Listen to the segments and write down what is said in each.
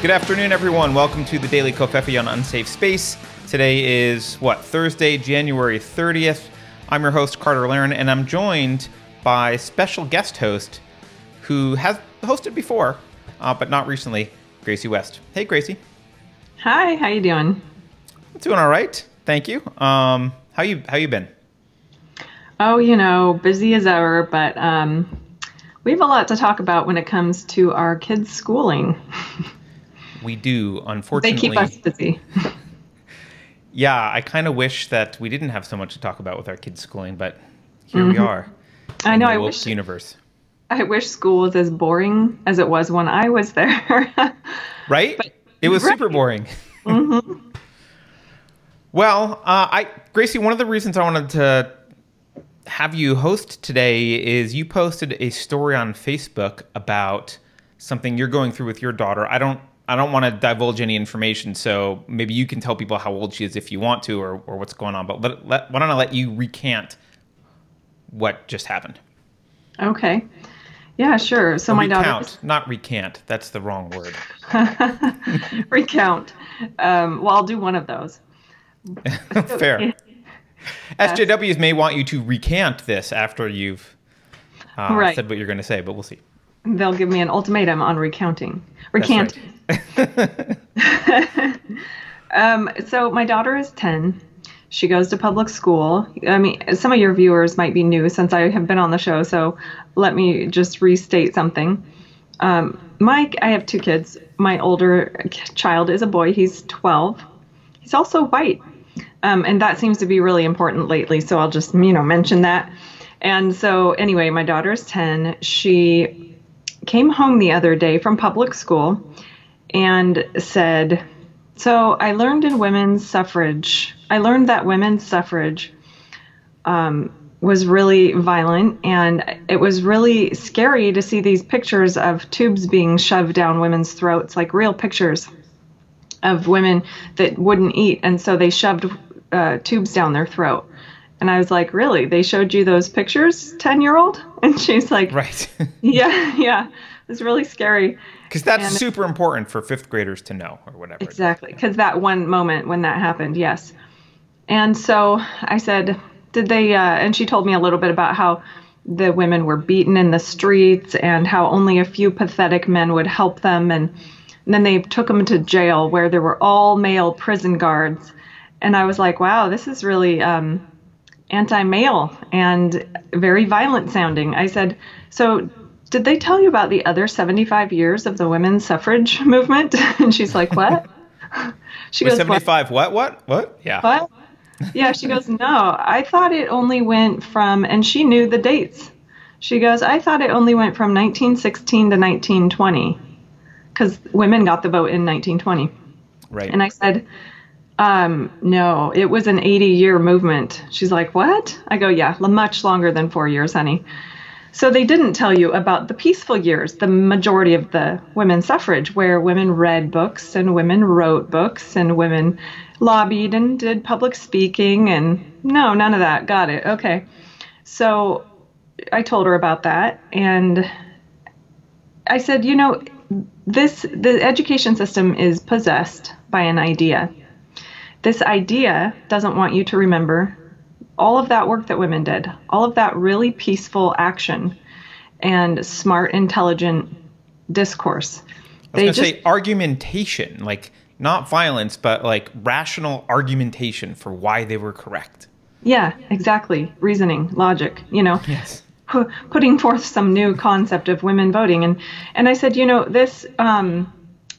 Good afternoon, everyone. Welcome to the Daily Covfefe on Unsafe Space. Today is what Thursday, January 30th. I'm your host Carter Laren, and I'm joined by special guest host who has hosted before, uh, but not recently, Gracie West. Hey, Gracie. Hi. How you doing? I'm doing all right. Thank you. Um, how you how you been? Oh, you know, busy as ever, but um, we have a lot to talk about when it comes to our kids' schooling. We do, unfortunately. They keep us busy. yeah, I kind of wish that we didn't have so much to talk about with our kids' schooling, but here we are. I know. I wish universe. I wish school was as boring as it was when I was there. Right? it was right. super boring. well, uh, I Gracie, one of the reasons I wanted to have you host today is you posted a story on Facebook about something you're going through with your daughter. I don't I don't want to divulge any information, so maybe you can tell people how old she is if you want to, or, or what's going on. But let, let, why don't I let you recant what just happened? okay. Yeah, sure. So my recount, daughter not recant. That's the wrong word. recount. Um, well, I'll do one of those. Fair. SJWs may want you to recant this after you've uh, Right. said what you're going to say, but we'll see. They'll give me an ultimatum on recounting. Recant. right. Um, so my daughter is 10. She goes to public school. I mean, some of your viewers might be new since I have been on the show, so let me just restate something. Um, Mike, I have two kids. My older child is a boy. He's 12. He's also white. Um, and that seems to be really important lately, so I'll just, you know, mention that. And so, anyway, my daughter's 10. She came home the other day from public school and said, So I learned in women's suffrage, I learned that women's suffrage um, was really violent, and it was really scary to see these pictures of tubes being shoved down women's throats, like real pictures of women that wouldn't eat, and so they shoved uh, tubes down their throat. And I was like, Really? They showed you those pictures, 10 year old? And she's like, right. Yeah, yeah. It was really scary. Because that's And- super important for fifth graders to know or whatever. Exactly, because that one moment when that happened, yes. And so I said, did they? Uh, and she told me a little bit about how the women were beaten in the streets and how only a few pathetic men would help them, and, and then they took them to jail where there were all male prison guards. And I was like, wow, this is really um, anti-male and very violent sounding. I said, so did they tell you about the other 75 years of the women's suffrage movement? And she's like, what? She Was goes, 75 what? What? What? Yeah. What? Yeah, she goes, no, I thought it only went from, and she knew the dates. She goes, I thought it only went from 1916 to 1920 because women got the vote in 1920. Right. And I said, um, no, it was an 80 year movement. She's like, what? I go, yeah, much longer than four years, honey. So they didn't tell you about the peaceful years, the majority of the women's suffrage, where women read books and women wrote books and women lobbied and did public speaking and no, none of that. Got it. Okay. So I told her about that and I said, you know, this the education system is possessed by an idea. This idea doesn't want you to remember all of that work that women did, all of that really peaceful action and smart, intelligent discourse. I was going to say argumentation, like not violence, but like rational argumentation for why they were correct. yeah, exactly. Reasoning, logic, you know. Yes. pu- putting forth some new concept of women voting and and I said you know this um,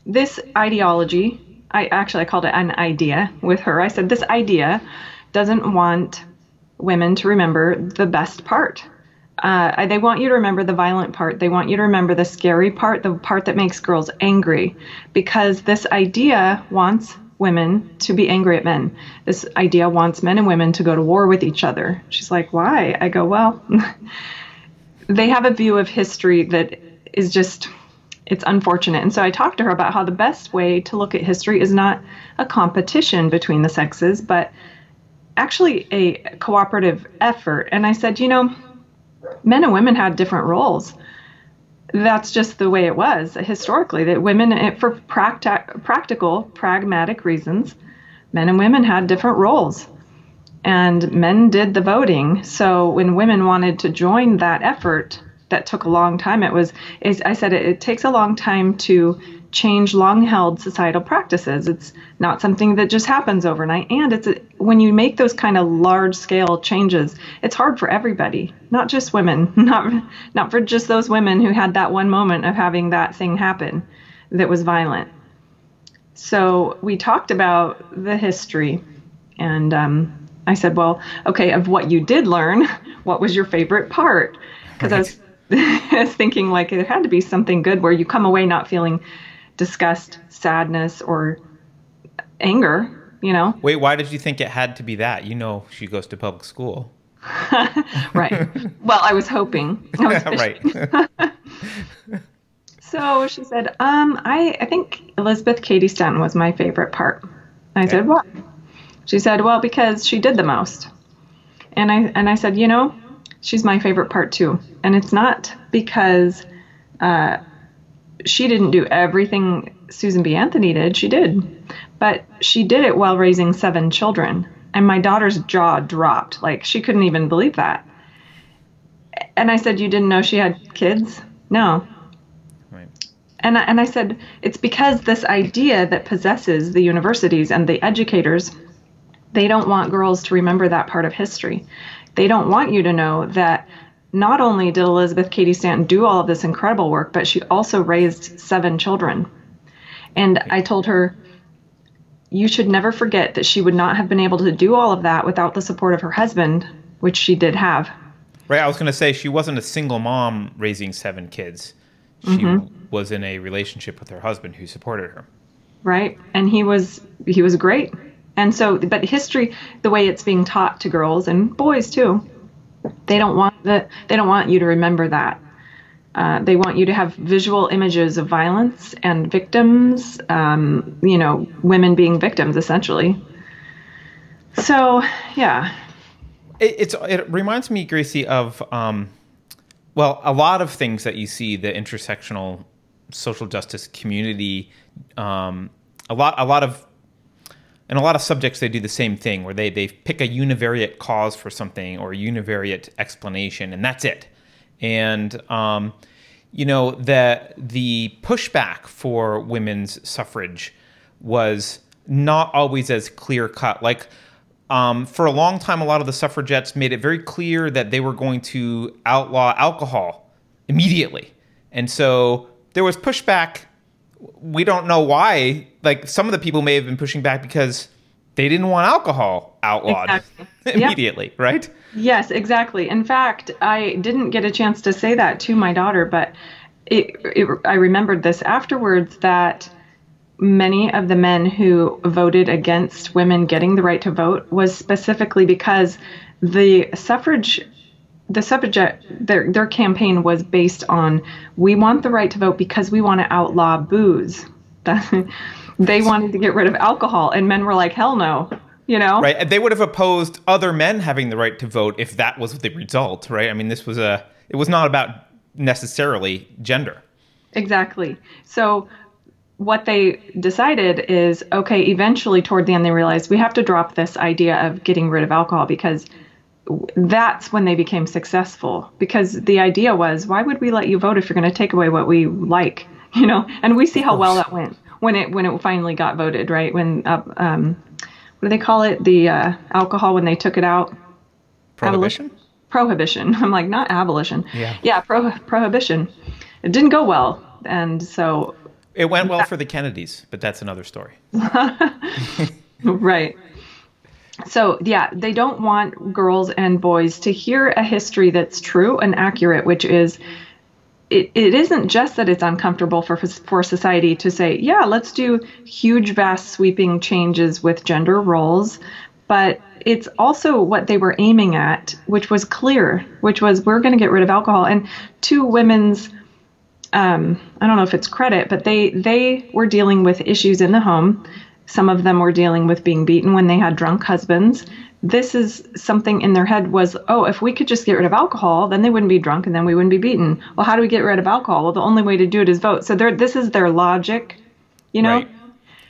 this ideology I actually I called it an idea with her I said this idea doesn't want women to remember the best part. Uh, they want you to remember the violent part. They want you to remember the scary part the part that makes girls angry. Because this idea wants women to be angry at men. This idea wants men and women to go to war with each other. She's like why? I go well they have a view of history that is just it's unfortunate. And so I talked to her about how the best way to look at history is not a competition between the sexes, but actually a cooperative effort. And I said, you know, men and women had different roles. that's just the way it was historically that women eh, for practi- practical pragmatic reasons men and women had different roles and men did the voting so when women wanted to join that effort that took a long time it was i said it, it takes a long time to change long held societal practices. It's not something that just happens overnight. And it's a, when you make those kind of large scale changes, it's hard for everybody, not just women, not, not for just those women who had that one moment of having that thing happen that was violent. So we talked about the history, and um, I said, Well, okay, of what you did learn, what was your favorite part? Because right. I was I was thinking like it had to be something good where you come away not feeling disgust, sadness, or anger, you know. Wait, why did you think it had to be that? You know, she goes to public school. right. Well, I was hoping. I was right. so she said, um, I, I think Elizabeth Cady Stanton was my favorite part. I okay. said, why? She said, well, because she did the most. And I, and I said, you know, she's my favorite part too. And it's not because uh, she didn't do everything Susan B. Anthony did. She did. But she did it while raising seven children. And my daughter's jaw dropped. Like, she couldn't even believe that. And I said, You didn't know she had kids? No. Right. And I, and I said, It's because this idea that possesses the universities and the educators, they don't want girls to remember that part of history. They don't want you to know that not only did Elizabeth Cady Stanton do all of this incredible work, but she also raised seven children. And I told her, you should never forget that she would not have been able to do all of that without the support of her husband, which she did have. Right. I was going to say she wasn't a single mom raising seven kids. She mm-hmm. was in a relationship with her husband who supported her. Right. And he was he was great. And so but history the way it's being taught to girls and boys too they don't want that. They don't want you to remember that. Uh, they want you to have visual images of violence and victims. Um, you know, women being victims essentially. So yeah. It, it reminds me, Gracie, of um, well, a lot of things that you see the intersectional social justice community. Um, a lot, a lot of in a lot of subjects they do the same thing where they, they pick a univariate cause for something or a univariate explanation and that's it. And um, you know the the pushback for women's suffrage was not always as clear cut like um, for a long time a lot of the suffragettes made it very clear that they were going to outlaw alcohol immediately. And so there was pushback we don't know why. Like some of the people may have been pushing back because they didn't want alcohol outlawed exactly. immediately, yep. right? Yes, exactly. In fact, I didn't get a chance to say that to my daughter, but it, it, I remembered this afterwards that many of the men who voted against women getting the right to vote was specifically because the suffrage the subject their their campaign was based on we want the right to vote because we want to outlaw booze. they wanted to get rid of alcohol, and men were like, hell no. You know? Right. And they would have opposed other men having the right to vote if that was the result, right? I mean, this was a it was not about necessarily gender. Exactly. So what they decided is okay, eventually toward the end they realized we have to drop this idea of getting rid of alcohol because that's when they became successful. Because the idea was why would we let you vote if you're going to take away what we like you know? And we see how well that went when it when it finally got voted right? When uh, um, what do they call it? The uh, alcohol when they took it out. Prohibition? Abolition? prohibition. I'm like not abolition. Yeah. Yeah pro- prohibition. It didn't go well. And so it went well for the kennedys but that's another story. Right so yeah they don't want girls and boys to hear a history that's true and accurate which is it, it isn't just that it's uncomfortable for for society to say yeah let's do huge vast sweeping changes with gender roles but it's also what they were aiming at which was clear which was we're going to get rid of alcohol. And two women's um, I don't know if it's credit, but they they were dealing with issues in the home some of them were dealing with being beaten when they had drunk husbands. this is something in their head was, oh, if we could just get rid of alcohol, then they wouldn't be drunk and then we wouldn't be beaten. Well, how do we get rid of alcohol? Well, the only way to do it is vote. So this is their logic, you know? Right.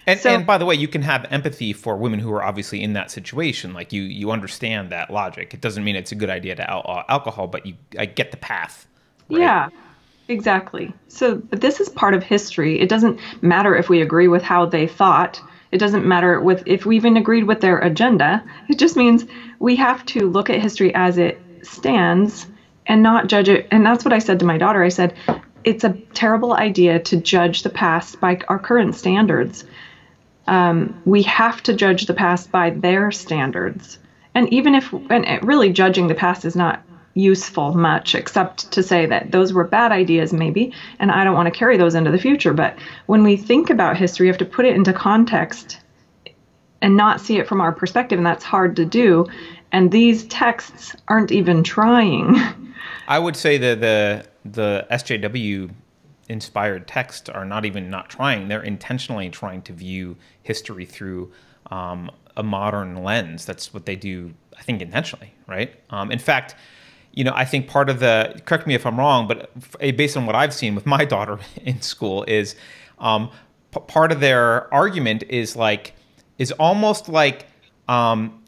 And, so, and by the way, you can have empathy for women who are obviously in that situation. Like you, you understand that logic. It doesn't mean it's a good idea to outlaw uh, alcohol, but you I get the path. Right? Yeah, exactly. So, but this is part of history. It doesn't matter if we agree with how they thought. It doesn't matter with if we even agreed with their agenda. It just means we have to look at history as it stands and not judge it. And that's what I said to my daughter. I said, it's a terrible idea to judge the past by our current standards um, we have to judge the past by their standards. And even if, and really judging the past is not useful much, except to say that those were bad ideas, maybe, and I don't want to carry those into the future. But when we think about history, we have to put it into context and not see it from our perspective, and that's hard to do. And these texts aren't even trying. I would say that the the SJW inspired texts are not even not trying; they're intentionally trying to view history through um, a modern lens. That's what they do, I think, intentionally, right? Um, in fact, you know, I think part of the correct me if I'm wrong, but based on what I've seen with my daughter in school is um, p- part of their argument is like is almost like um,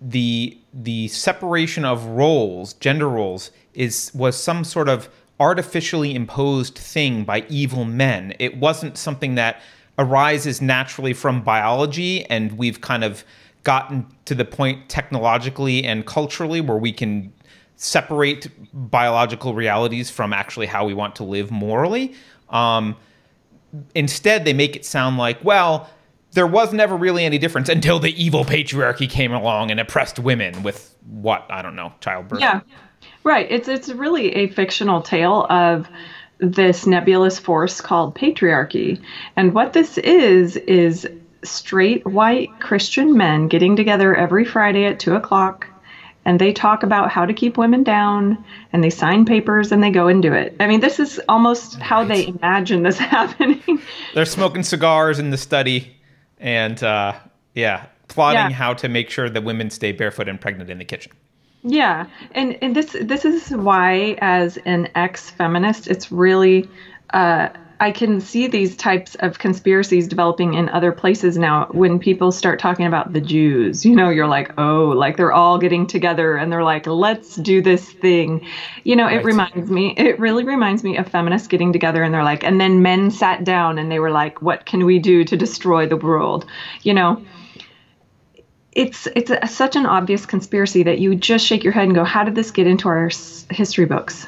the the separation of roles, gender roles, is was some sort of artificially imposed thing by evil men. It wasn't something that arises naturally from biology, and we've kind of gotten to the point technologically and culturally where we can separate biological realities from actually how we want to live morally. Um, instead, they make it sound like, well, there was never really any difference until the evil patriarchy came along and oppressed women with what I don't know, childbirth. Yeah. Right. It's it's really a fictional tale of this nebulous force called patriarchy. And what this is is straight white Christian men getting together every Friday at two o'clock and they talk about how to keep women down and they sign papers and they go and do it. I mean, this is almost right. how they imagine this happening. They're smoking cigars in the study and uh, yeah, plotting yeah. how to make sure that women stay barefoot and pregnant in the kitchen. Yeah, and and this this is why, as an ex-feminist, it's really uh, I can see these types of conspiracies developing in other places now. When people start talking about the Jews, you know, you're like, oh, like they're all getting together and they're like, let's do this thing. You know, it reminds me, it really reminds me of feminists getting together and they're like, and then men sat down and they were like, what can we do to destroy the world? You know it's it's a, such an obvious conspiracy that you just shake your head and go, "How did this get into our s- history books?"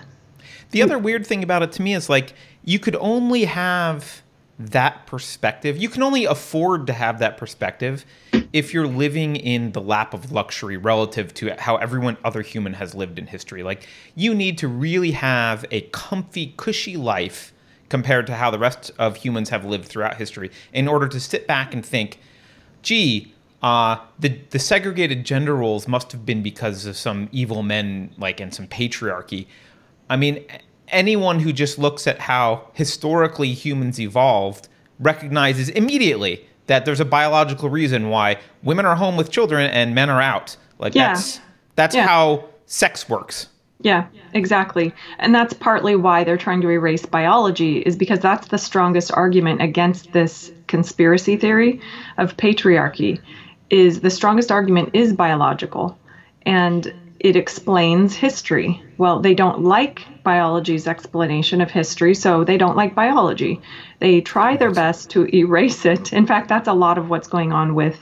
The other weird thing about it to me is like you could only have that perspective. You can only afford to have that perspective if you're living in the lap of luxury relative to how everyone other human has lived in history. Like you need to really have a comfy, cushy life compared to how the rest of humans have lived throughout history in order to sit back and think, "Gee, uh, the the segregated gender roles must have been because of some evil men, like and some patriarchy. I mean, anyone who just looks at how historically humans evolved recognizes immediately that there's a biological reason why women are home with children and men are out. Like yeah. that's that's yeah. how sex works. Yeah, exactly. And that's partly why they're trying to erase biology, is because that's the strongest argument against this conspiracy theory of patriarchy is the strongest argument is biological and it explains history. Well, they don't like biology's explanation of history, so they don't like biology. They try their best to erase it. In fact, that's a lot of what's going on with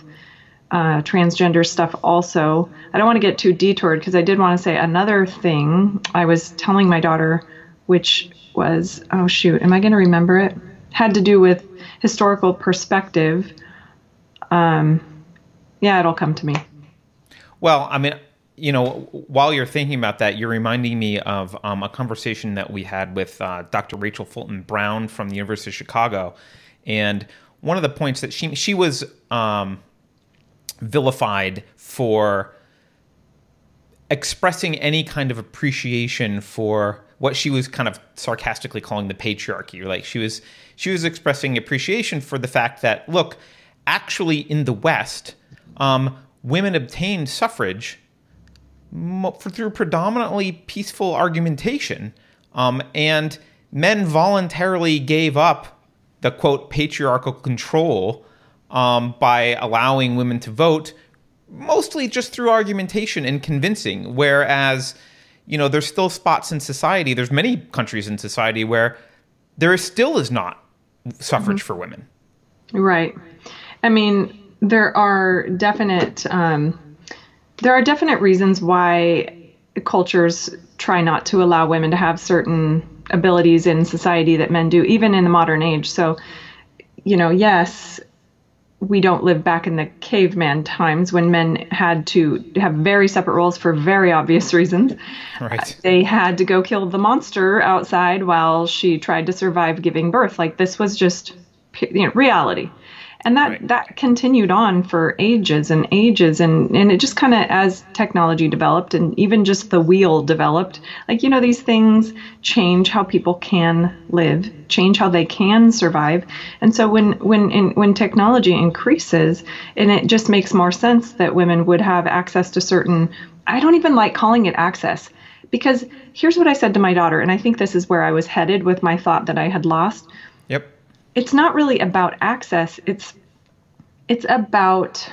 uh, transgender stuff, also. I don't want to get too detoured because I did want to say another thing I was telling my daughter, which was, oh shoot, am I going to remember it? Had to do with historical perspective. Um, yeah, it'll come to me. Well, I mean, you know, while you're thinking about that, you're reminding me of um, a conversation that we had with uh, Dr. Rachel Fulton Brown from the University of Chicago, and one of the points that she she was um, vilified for expressing any kind of appreciation for what she was kind of sarcastically calling the patriarchy. Like she was she was expressing appreciation for the fact that look, actually in the West um, women obtained suffrage for, through predominantly peaceful argumentation, um, and men voluntarily gave up the quote patriarchal control um, by allowing women to vote, mostly just through argumentation and convincing. Whereas, you know, there's still spots in society. There's many countries in society where there is still is not suffrage for women. Right. I mean, there are definite um, there are definite reasons why cultures try not to allow women to have certain abilities in society that men do, even in the modern age. So, you know, yes, we don't live back in the caveman times when men had to have very separate roles for very obvious reasons. Right. They had to go kill the monster outside while she tried to survive giving birth. Like this was just you know, reality and that right. that continued on for ages and ages. And and it just kind of as technology developed and even just the wheel developed like you know these things change how people can live change how they can survive. And so when when in, when technology increases and it just makes more sense that women would have access to certain I don't even like calling it access because here's what I said to my daughter and I think this is where I was headed with my thought that I had lost it's not really about access it's it's about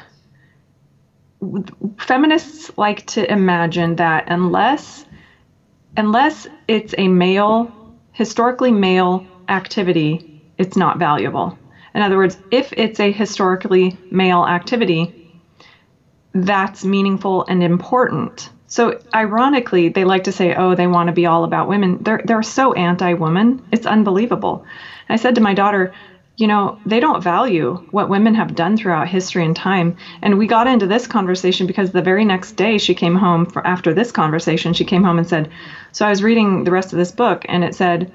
feminists like to imagine that unless unless it's a male historically male activity it's not valuable. In other words if it's a historically male activity that's meaningful and important. So ironically they like to say oh they want to be all about women. They're they're so anti-woman it's unbelievable I said to my daughter, you know, they don't value what women have done throughout history and time. And we got into this conversation because the very next day she came home for, after this conversation, she came home and said, So I was reading the rest of this book, and it said,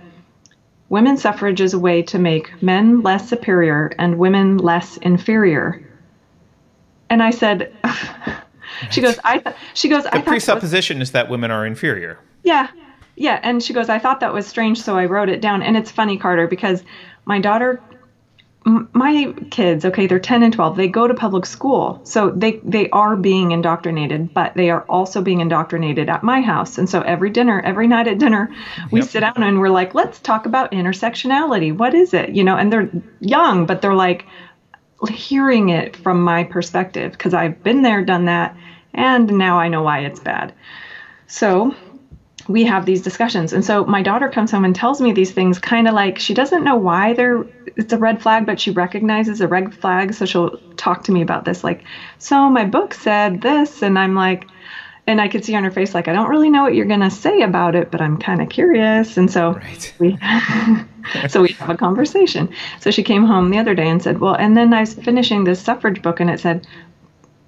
Women's suffrage is a way to make men less superior and women less inferior. And I said, she goes, I th-, she goes, I the presupposition was, is that women are inferior. Yeah, yeah, and she goes, I thought that was strange, so I wrote it down. And it's funny, Carter, because my daughter, my kids, okay, they're 10 and 12. They go to public school, so they they are being indoctrinated, but they are also being indoctrinated at my house. And so every dinner, every night at dinner, we yep. sit down and we're like, let's talk about intersectionality. What is it? You know, and they're young, but they're like hearing it from my perspective because I've been there, done that, and now I know why it's bad. So we have these discussions. And so my daughter comes home and tells me these things kind of like she doesn't know why they're it's a red flag, but she recognizes a red flag, so she'll talk to me about this like, "So my book said this." And I'm like and I could see on her face like, "I don't really know what you're going to say about it, but I'm kind of curious." And so right. we so we have a conversation. So she came home the other day and said, "Well, and then I was finishing this suffrage book and it said,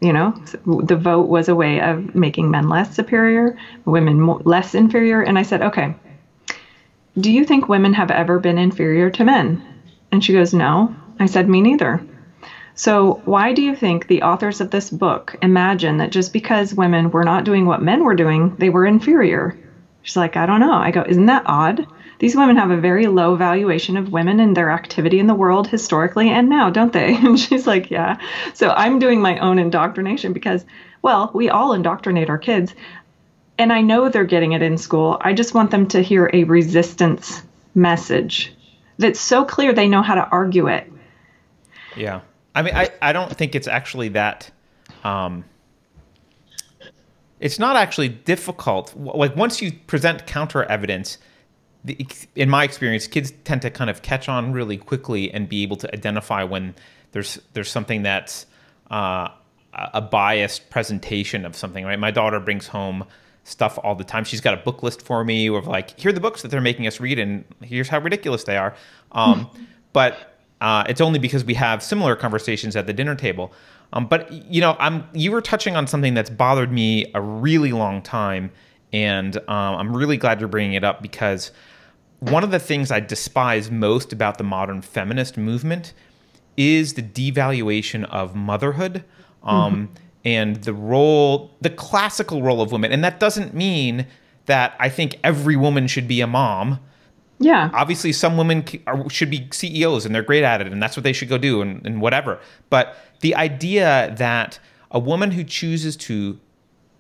you know, the vote was a way of making men less superior, women more, less inferior. And I said, okay, do you think women have ever been inferior to men? And she goes, no. I said, me neither. So, why do you think the authors of this book imagine that just because women were not doing what men were doing, they were inferior? She's like, I don't know. I go, isn't that odd? These women have a very low valuation of women and their activity in the world historically and now, don't they? And she's like, Yeah. So I'm doing my own indoctrination because, well, we all indoctrinate our kids. And I know they're getting it in school. I just want them to hear a resistance message that's so clear they know how to argue it. Yeah. I mean, I, I don't think it's actually that. Um, it's not actually difficult. Like once you present counter evidence, the, in my experience, kids tend to kind of catch on really quickly and be able to identify when there's there's something that's uh, a biased presentation of something. Right, my daughter brings home stuff all the time. She's got a book list for me of like, here are the books that they're making us read, and here's how ridiculous they are. Um, but uh, it's only because we have similar conversations at the dinner table. Um, but you know, I'm you were touching on something that's bothered me a really long time, and um, I'm really glad you're bringing it up because one of the things I despise most about the modern feminist movement is the devaluation of motherhood um, mm-hmm. and the role, the classical role of women. And that doesn't mean that I think every woman should be a mom. Yeah. Obviously, some women should be CEOs and they're great at it, and that's what they should go do, and, and whatever. But the idea that a woman who chooses to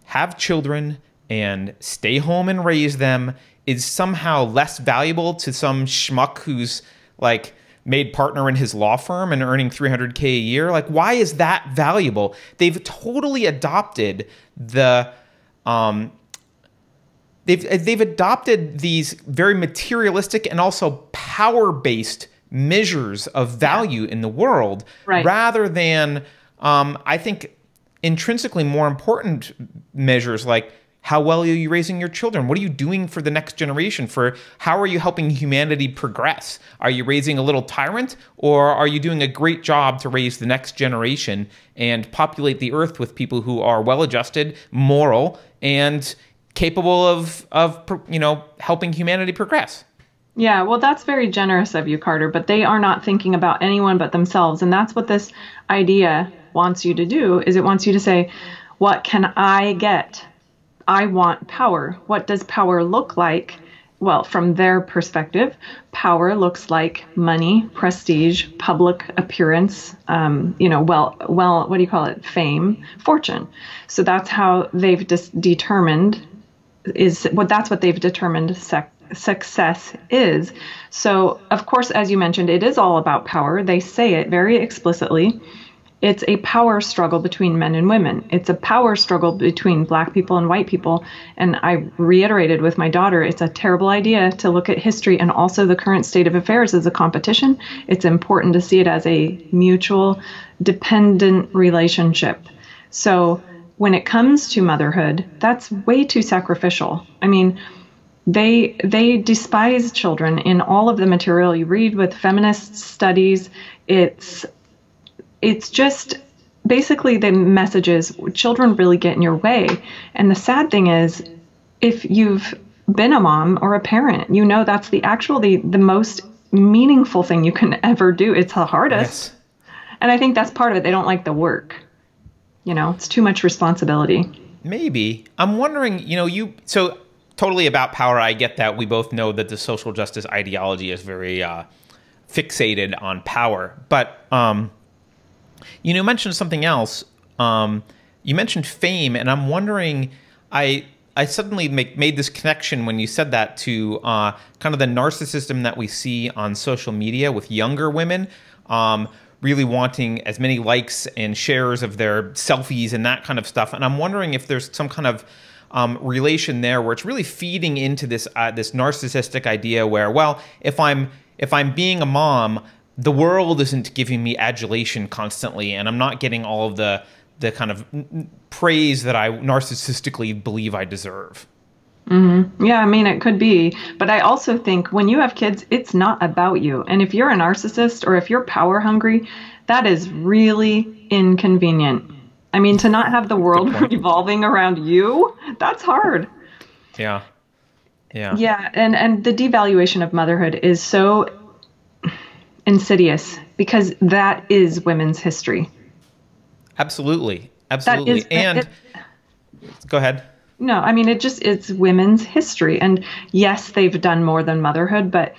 have children and stay home and raise them is somehow less valuable to some schmuck who's like made partner in his law firm and earning 300k a year. Like why is that valuable? They've totally adopted the um they've they've adopted these very materialistic and also power based measures of value in the world Right. rather than um, I think intrinsically more important measures like how well are you raising your children? What are you doing for the next generation? For how are you helping humanity progress? Are you raising a little tyrant or are you doing a great job to raise the next generation and populate the earth with people who are well adjusted, moral, and capable of of you know helping humanity progress? Yeah, well, that's very generous of you, Carter, but they are not thinking about anyone but themselves. And that's what this idea wants you to do is it wants you to say, what can I get? I want power. What does power look like? Well, from their perspective, power looks like money, prestige, public appearance, um, you know, well, well, what do you call it? Fame, fortune. So that's how they've dis- determined is what that's what they've determined success is. So, of course, as you mentioned, it is all about power. They say it very explicitly. It's a power struggle between men and women. It's a power struggle between black people and white people. And I reiterated with my daughter, it's a terrible idea to look at history and also the current state of affairs as a competition. It's important to see it as a mutual dependent relationship. So, when it comes to motherhood, that's way too sacrificial. I mean, they they despise children in all of the material you read with feminist studies. It's it's just basically the message is children really get in your way. And the sad thing is, if you've been a mom or a parent, you know that's the actual the, the most meaningful thing you can ever do. It's the hardest. Yes. And I think that's part of it. They don't like the work. You know, it's too much responsibility. Maybe. I'm wondering, you know, you so totally about power. I get that. We both know that the social justice ideology is very uh, fixated on power. But um, you know, mentioned something else. Um, you mentioned fame, and I'm wondering. I I suddenly make, made this connection when you said that to uh, kind of the narcissism that we see on social media with younger women. Um, really wanting as many likes and shares of their selfies and that kind of stuff. And I'm wondering if there's some kind of um, relation there where it's really feeding into this uh, this narcissistic idea where, well, if I'm if I'm being a mom, the world isn't giving me adulation constantly, and I'm not getting all of the the kind of praise that I narcissistically believe I deserve. Mm-hmm. Yeah, I mean, it could be. But I also think when you have kids, it's not about you. And if you're a narcissist or if you're power hungry, that is really inconvenient. I mean, to not have the world revolving around you, that's hard. Yeah. Yeah. Yeah, and and the devaluation of motherhood is so insidious because that is women's history. Absolutely. Absolutely. is- and it- go ahead. No, I mean it just it's women's history and yes, they've done more than motherhood, but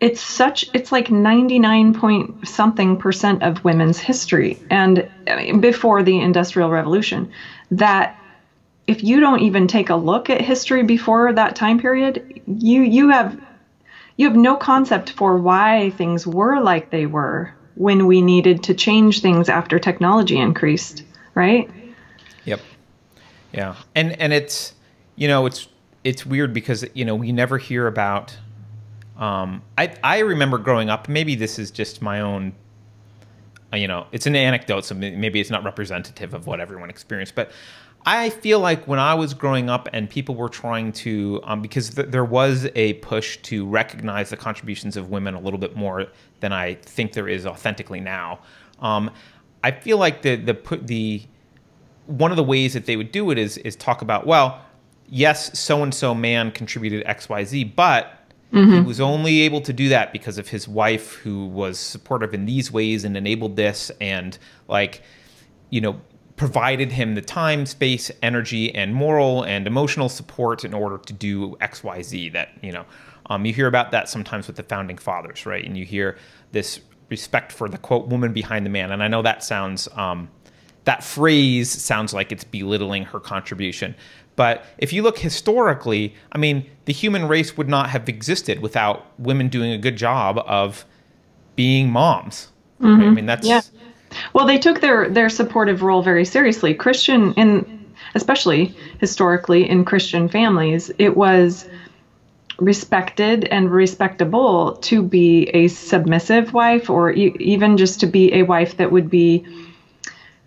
it's such it's like 99 point something percent of women's history and I mean, before the industrial revolution that if you don't even take a look at history before that time period, you you have you have no concept for why things were like they were when we needed to change things after technology increased, right? Yep. Yeah. And and it's you know, it's it's weird because you know, we never hear about um I I remember growing up, maybe this is just my own uh, you know, it's an anecdote, so maybe it's not representative of what everyone experienced, but I feel like when I was growing up and people were trying to, um, because th- there was a push to recognize the contributions of women a little bit more than I think there is authentically now. Um, I feel like the the put the one of the ways that they would do it is is talk about well yes so and so man contributed xyz but he was only able to do that because of his wife who was supportive in these ways and enabled this and like you know provided him the time space energy and moral and emotional support in order to do xyz that you know um, you hear about that sometimes with the founding fathers right and you hear this respect for the quote woman behind the man and i know that sounds um, that phrase sounds like it's belittling her contribution. But if you look historically, I mean, the human race would not have existed without women doing a good job of being moms. Mm-hmm. Right? I mean, that's yeah. Well, they took their their supportive role very seriously. Christian, in especially historically in Christian families, it was respected and respectable to be a submissive wife, or e- even just to be a wife that would be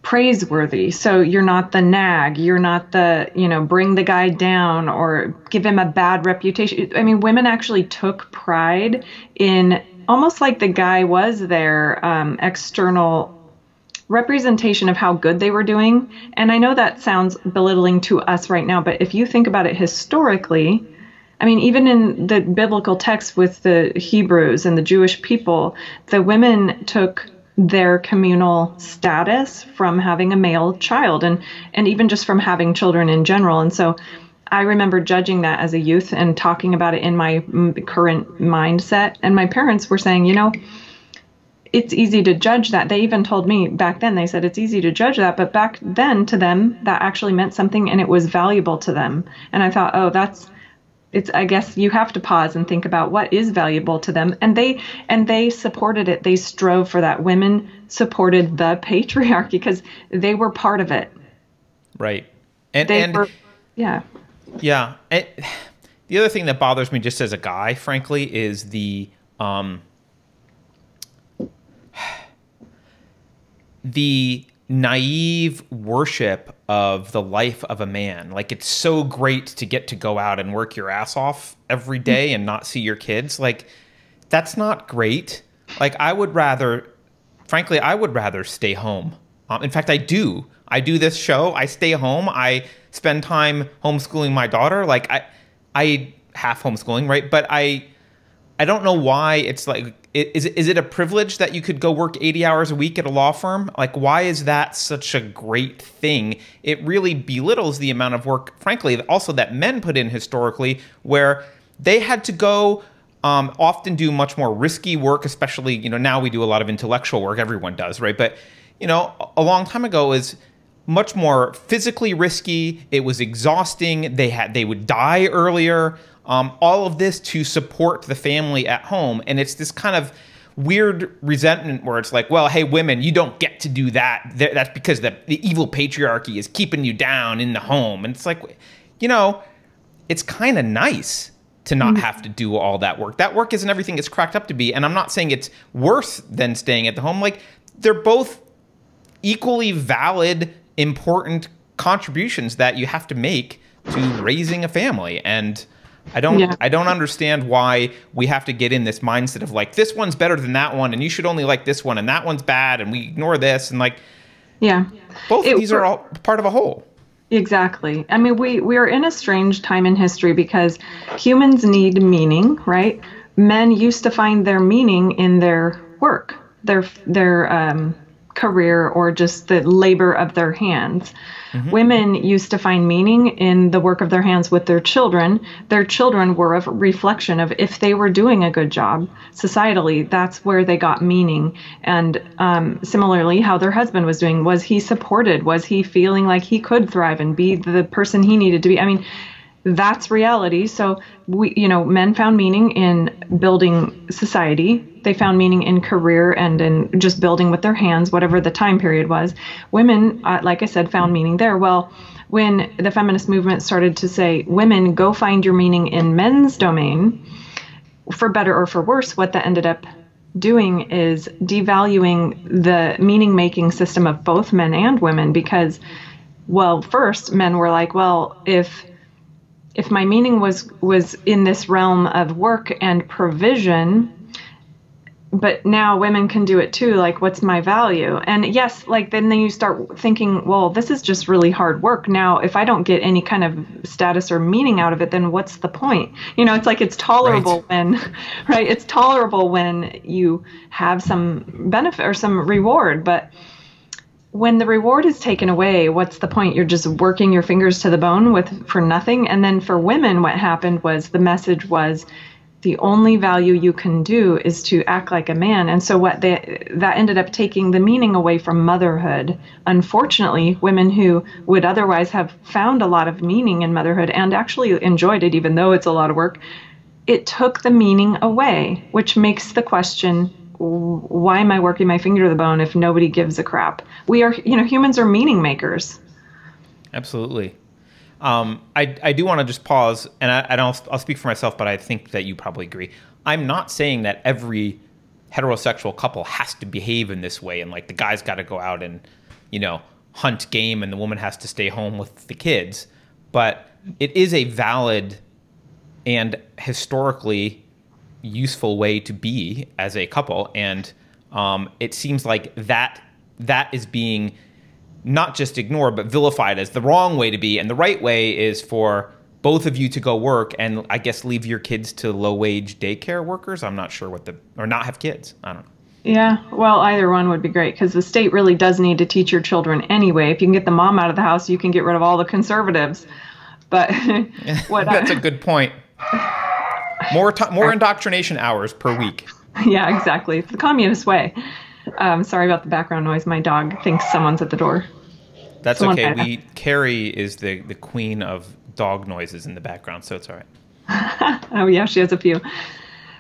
praiseworthy. So you're not the nag, you're not the, you know, bring the guy down or give him a bad reputation. I mean, women actually took pride in almost like the guy was their um, external representation of how good they were doing. And I know that sounds belittling to us right now, but if you think about it historically, I mean, even in the biblical text with the Hebrews and the Jewish people, the women took their communal status from having a male child and and even just from having children in general and so I remember judging that as a youth and talking about it in my current mindset and my parents were saying you know it's easy to judge that. They even told me back then they said it's easy to judge that but back then to them that actually meant something and it was valuable to them. And I thought oh that's it's i guess you have to pause and think about what is valuable to them. And they and they supported it. They strove for that. Women supported the patriarchy because they were part of it. Right. And and were, yeah. Yeah. And the other thing that bothers me just as a guy frankly is the um the naive worship of the life of a man. Like it's so great to get to go out and work your ass off every day and not see your kids. Like that's not great. Like I would rather frankly I would rather stay home. Um, in fact I do. I do this show. I stay home. I spend time homeschooling my daughter. Like I I half homeschooling, right? But I I don't know why it's like is it, is it a privilege that you could go work 80 hours a week at a law firm? Like, why is that such a great thing? It really belittles the amount of work, frankly, also that men put in historically, where they had to go um, often do much more risky work, especially, you know, now we do a lot of intellectual work, everyone does, right? But, you know, a long time ago is much more physically risky. It was exhausting. They had they would die earlier. Um, all of this to support the family at home. And it's this kind of weird resentment where it's like, well, hey, women, you don't get to do that. That's because the, the evil patriarchy is keeping you down in the home. And it's like, you know, it's kind of nice to not mm-hmm. have to do all that work. That work isn't everything it's cracked up to be. And I'm not saying it's worse than staying at the home. Like, they're both equally valid, important contributions that you have to make to raising a family. And, I don't yeah. I don't understand why we have to get in this mindset of like this one's better than that one and you should only like this one and that one's bad and we ignore this and like Yeah. Both it, of these are all part of a whole. Exactly. I mean we we are in a strange time in history because humans need meaning, right? Men used to find their meaning in their work, their their um career or just the labor of their hands. Mm-hmm. Women used to find meaning in the work of their hands with their children. Their children were a reflection of if they were doing a good job societally, that's where they got meaning. And um, similarly, how their husband was doing. Was he supported? Was he feeling like he could thrive and be the person he needed to be? I mean, that's reality. So we, you know, men found meaning in building society. They found meaning in career and in just building with their hands, whatever the time period was. Women, uh, like I said, found meaning there. Well, when the feminist movement started to say, women, go find your meaning in men's domain, for better or for worse, what that ended up doing is devaluing the meaning making system of both men and women because, well, first, men were like, well, if if my meaning was was in this realm of work and provision but now women can do it too like what's my value and yes like then then you start thinking well this is just really hard work now if i don't get any kind of status or meaning out of it then what's the point you know it's like it's tolerable right. when right it's tolerable when you have some benefit or some reward but when the reward is taken away, what's the point? You're just working your fingers to the bone with for nothing. And then for women, what happened was the message was the only value you can do is to act like a man. And so what they, that ended up taking the meaning away from motherhood. Unfortunately women who would otherwise have found a lot of meaning in motherhood and actually enjoyed it even though it's a lot of work it took the meaning away which makes the question why am i working my finger to the bone if nobody gives a crap? We are you know humans are meaning makers. Absolutely um, I, I do want to just pause, and, I'll, I'll speak for myself, but I think that you probably agree. I'm not saying that every heterosexual couple has to behave in this way, and like the guy's got to go out and, you know, hunt game, and the woman has to stay home with the kids. But it is a valid and historically useful way to be as a couple, and um, it seems like that that is being not just ignored, but vilified as the wrong way to be. And the right way is for both of you to go work and I guess leave your kids to low wage daycare workers. I'm not sure what the, or not have kids. I don't know. Yeah, well, either one would be great because the state really does need to teach your children anyway. If you can get the mom out of the house, you can get rid of all the conservatives. But what that's I, a good point. More more indoctrination hours per week. Yeah, exactly. It's the communist way. Um, sorry about the background noise. My dog thinks someone's at the door. That's okay. We Carrie is the the queen of dog noises in the background, so it's all right. oh yeah, she has a few.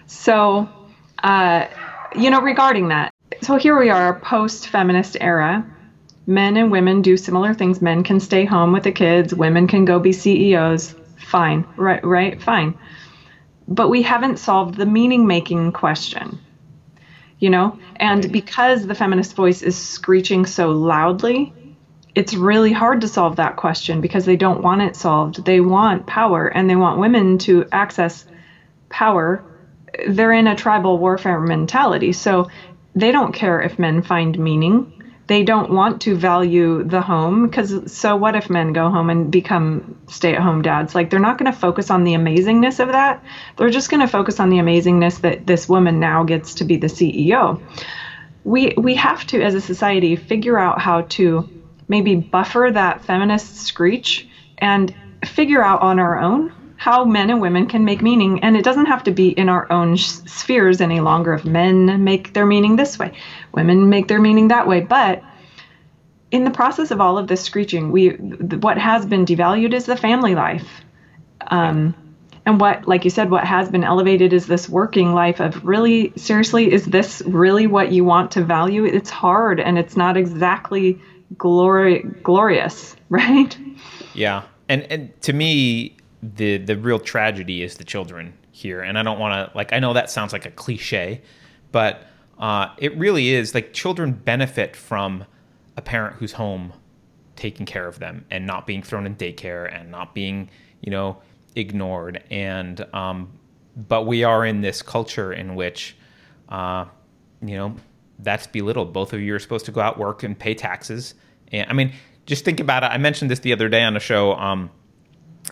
So, uh, you know, regarding that, so here we are, post-feminist era. Men and women do similar things. Men can stay home with the kids. Women can go be CEOs. Fine, right, right, fine. But we haven't solved the meaning-making question you know? And because the feminist voice is screeching so loudly, it's really hard to solve that question because they don't want it solved. They want power and they want women to access power. They're in a tribal warfare mentality. So they don't care if men find meaning they don't want to value the home because so what if men go home and become stay-at-home dads? Like they're not going to focus on the amazingness of that. They're just going to focus on the amazingness that this woman now gets to be the ceo we we have to as a society figure out how to maybe buffer that feminist screech and figure out on our own how men and women can make meaning. And it doesn't have to be in our own spheres any longer if men make their meaning this way women make their meaning that way. But in the process of all of this screeching we what has been devalued is the family life. Um, and what like you said what has been elevated is this working life of really seriously is this really what you want to value? It's hard and it's not exactly glory glorious right? Yeah. And and to me the the real tragedy is the children here. And i don't want to like i know that sounds like a cliche but uh, it really is like children benefit from a parent who's home taking care of them and not being thrown in daycare and not being you know ignored and um, but we are in this culture in which uh, you know that's belittled both of you are supposed to go out work and pay taxes and i mean just think about it i mentioned this the other day on a show um,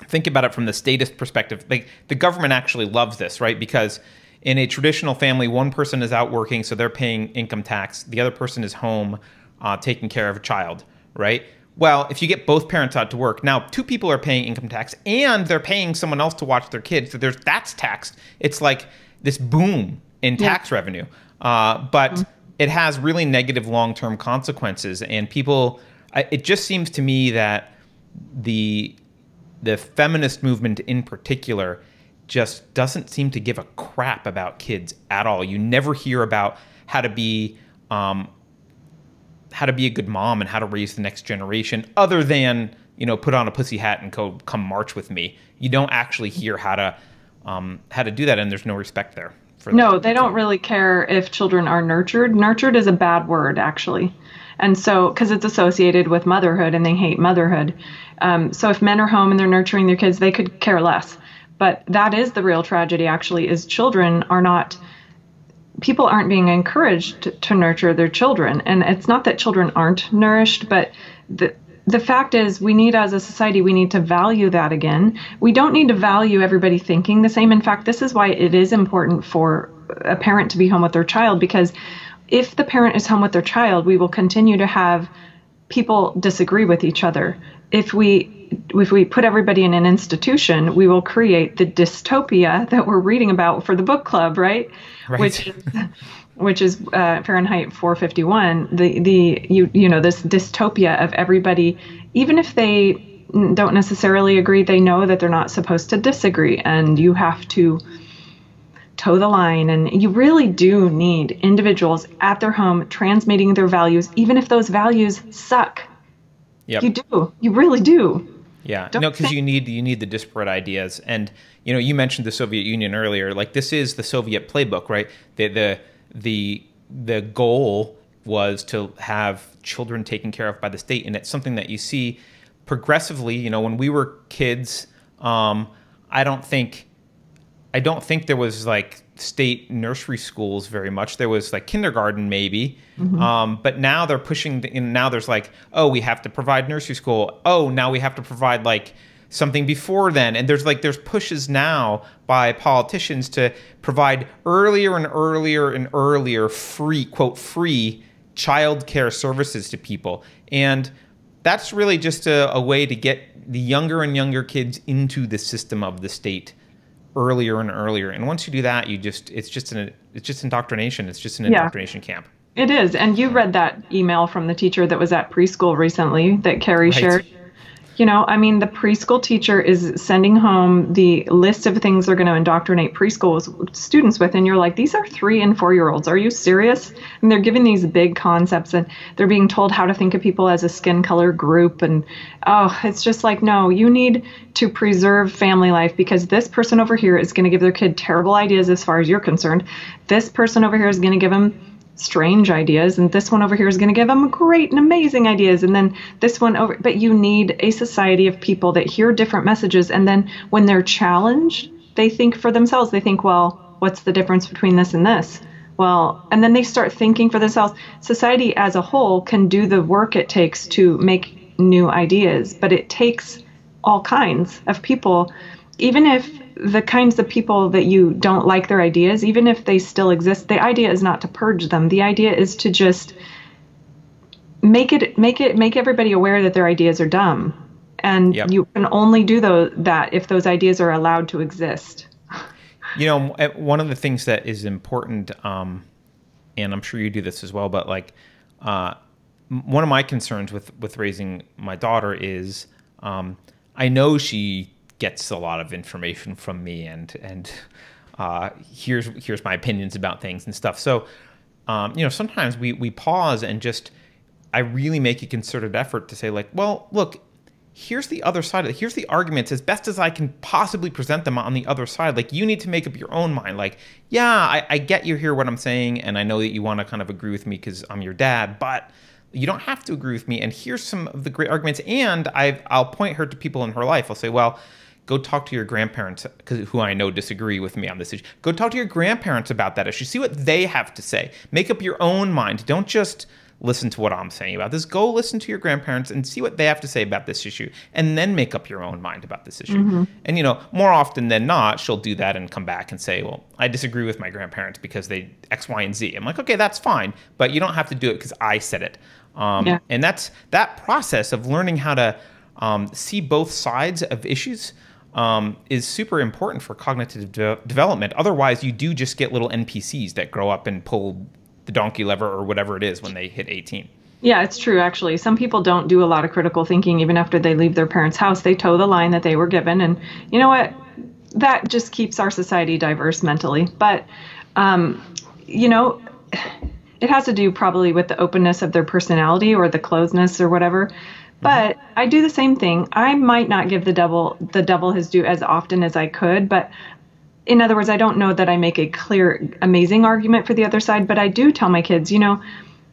think about it from the statist perspective. Like the government actually loves this, right? Because in a traditional family, one person is out working, so they're paying income tax. The other person is home uh, taking care of a child, right? Well, if you get both parents out to work, now two people are paying income tax and they're paying someone else to watch their kids. So there's that's taxed. It's like this boom in tax yeah. revenue, uh, but mm-hmm. it has really negative long-term consequences. And people, it just seems to me that the the feminist movement in particular just doesn't seem to give a crap about kids at all. You never hear about how to be um, how to be a good mom and how to raise the next generation, other than you know put on a pussy hat and go come march with me. You don't actually hear how to um, how to do that, and there's no respect there. no, they don't really care if children are nurtured. Nurtured is a bad word, actually. And so, because it's associated with motherhood and they hate motherhood. Um, so, if men are home and they're nurturing their kids, they could care less. But that is the real tragedy, actually, is children are not, people aren't being encouraged to, to nurture their children. And it's not that children aren't nourished, but the, the fact is we need as a society we need to value that again we don't need to value everybody thinking the same in fact this is why it is important for a parent to be home with their child because if the parent is home with their child, we will continue to have people disagree with each other. If we if we put everybody in an institution, we will create the dystopia that we're reading about for the book club, right? Right. Which is, which is uh, Fahrenheit 451. The the you you know this dystopia of everybody, even if they don't necessarily agree, they know that they're not supposed to disagree, and you have to toe the line. And you really do need individuals at their home transmitting their values, even if those values suck. Yep. You do. You really do. Yeah, Don't no, because you need you need the disparate ideas, and you know you mentioned the Soviet Union earlier. Like this is the Soviet playbook, right? The the the the goal was to have children taken care of by the state, and it's something that you see progressively. You know, when we were kids, um, I don't think I don't think there was like state nursery schools very much. There was like kindergarten maybe, um, but now they're pushing. The, and now there's like, oh, we have to provide nursery school. Oh, now we have to provide like something before then. And there's like there's pushes now by politicians to provide earlier and earlier and earlier free quote free child care services to people. And that's really just a, a way to get the younger and younger kids into the system of the state earlier and earlier. And once you do that, you just it's just an it's just indoctrination. It's just an Yeah. indoctrination camp. It is. And you read that email from the teacher that was at preschool recently that Carrie Right. shared. You know, I mean, the preschool teacher is sending home the list of things they're going to indoctrinate preschool students with. And you're like, these are three and four year olds. Are you serious? And they're giving these big concepts and they're being told how to think of people as a skin color group. And oh, it's just like, no, you need to preserve family life because this person over here is going to give their kid terrible ideas as far as you're concerned. This person over here is going to give them strange ideas and this one over here is going to give them great and amazing ideas and then this one over but you need a society of people that hear different messages and then when they're challenged they think for themselves. They think well what's the difference between this and this? Well and then they start thinking for themselves. Society as a whole can do the work it takes to make new ideas but it takes all kinds of people. Even if the kinds of people that you don't like their ideas, even if they still exist, the idea is not to purge them. The idea is to just make it make it make everybody aware that their ideas are dumb. And Yep. you can only do those, that if those ideas are allowed to exist. You know, uh, one of the things that is important, um, and I'm sure you do this as well, but like uh, one of my concerns with with raising my daughter is um, I know she gets a lot of information from me, and and uh, here's here's my opinions about things and stuff. So, um, you know, sometimes we we pause and just I really make a concerted effort to say like, well, look, here's the other side of it. Here's the arguments as best as I can possibly present them on the other side. Like you need to make up your own mind. Like, yeah, I, I get you hear what I'm saying, and I know that you want to kind of agree with me because I'm your dad, but you don't have to agree with me. And here's some of the great arguments. And I I'll point her to people in her life. I'll say, well, go talk to your grandparents 'cause- who I know disagree with me on this issue. Go talk to your grandparents about that issue. See what they have to say. Make up your own mind. Don't just listen to what I'm saying about this. Go listen to your grandparents and see what they have to say about this issue, and then make up your own mind about this issue. And you know, more often than not, she'll do that and come back and say, "Well, I disagree with my grandparents because they X, Y, and Z." I'm like, "Okay, that's fine, but you don't have to do it because I said it." Um, Yeah. And that's that process of learning how to um, see both sides of issues. Um, is super important for cognitive de- development. Otherwise, you do just get little NPCs that grow up and pull the donkey lever or whatever it is when they hit 18. Yeah, it's true, actually. Some people don't do a lot of critical thinking even after they leave their parents' house. They toe the line that they were given. And you know what? That just keeps our society diverse mentally. But, um, you know, it has to do probably with the openness of their personality or the closeness or whatever. But I do the same thing. I might not give the devil the devil his due as often as I could, but in other words, I don't know that I make a clear, amazing argument for the other side, but I do tell my kids, you know,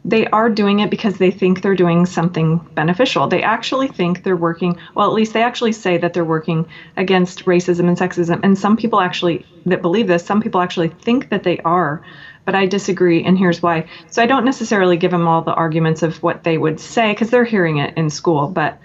they are doing it because they think they're doing something beneficial. They actually think they're working, well, at least they actually say that they're working against racism and sexism. And some people actually, that believe this, some people actually think that they are. But I disagree, and here's why. So I don't necessarily give them all the arguments of what they would say because they're hearing it in school. But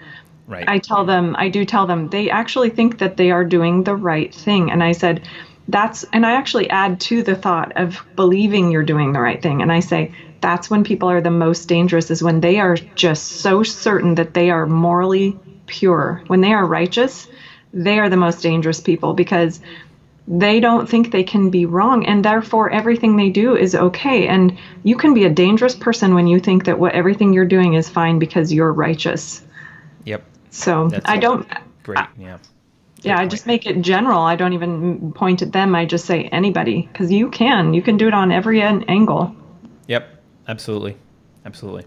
Right. I tell them, I do tell them, they actually think that they are doing the right thing. And I said, that's, and I actually add to the thought of believing you're doing the right thing. And I say, that's when people are the most dangerous, is when they are just so certain that they are morally pure, when they are righteous, they are the most dangerous people because they don't think they can be wrong and therefore everything they do is okay and you can be a dangerous person when you think that what everything you're doing is fine because you're righteous Yep. so That's i don't Great. Yeah. yeah i just make it general i don't even point at them i just say anybody because you can you can do it on every angle Yep, absolutely, absolutely.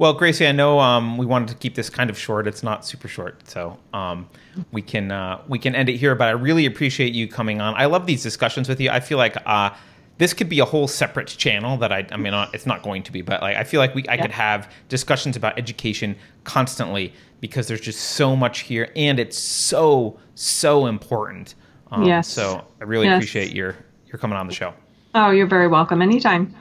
Well, Gracie, I know um, we wanted to keep this kind of short. It's not super short, so um, we can uh, we can end it here. But I really appreciate you coming on. I love these discussions with you. I feel like uh, this could be a whole separate channel that I. I mean, uh, it's not going to be, but like I feel like we I could have discussions about education constantly because there's just so much here, and it's so so important. Um, Yes. So I really Yes. appreciate your your coming on the show. oh you're very welcome anytime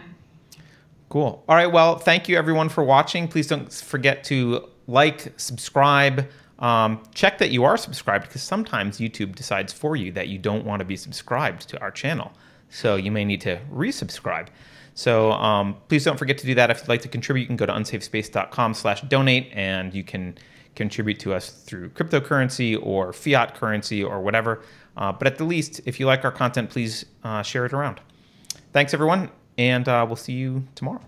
Cool. All right. Well, thank you everyone for watching. Please don't forget to like, subscribe, um, check that you are subscribed because sometimes YouTube decides for you that you don't want to be subscribed to our channel. So you may need to resubscribe. So um, please don't forget to do that. If you'd like to contribute, you can go to unsafespace.com slash donate and you can contribute to us through cryptocurrency or fiat currency or whatever. Uh, but at the least, if you like our content, please uh, share it around. Thanks, everyone, and uh, we'll see you tomorrow.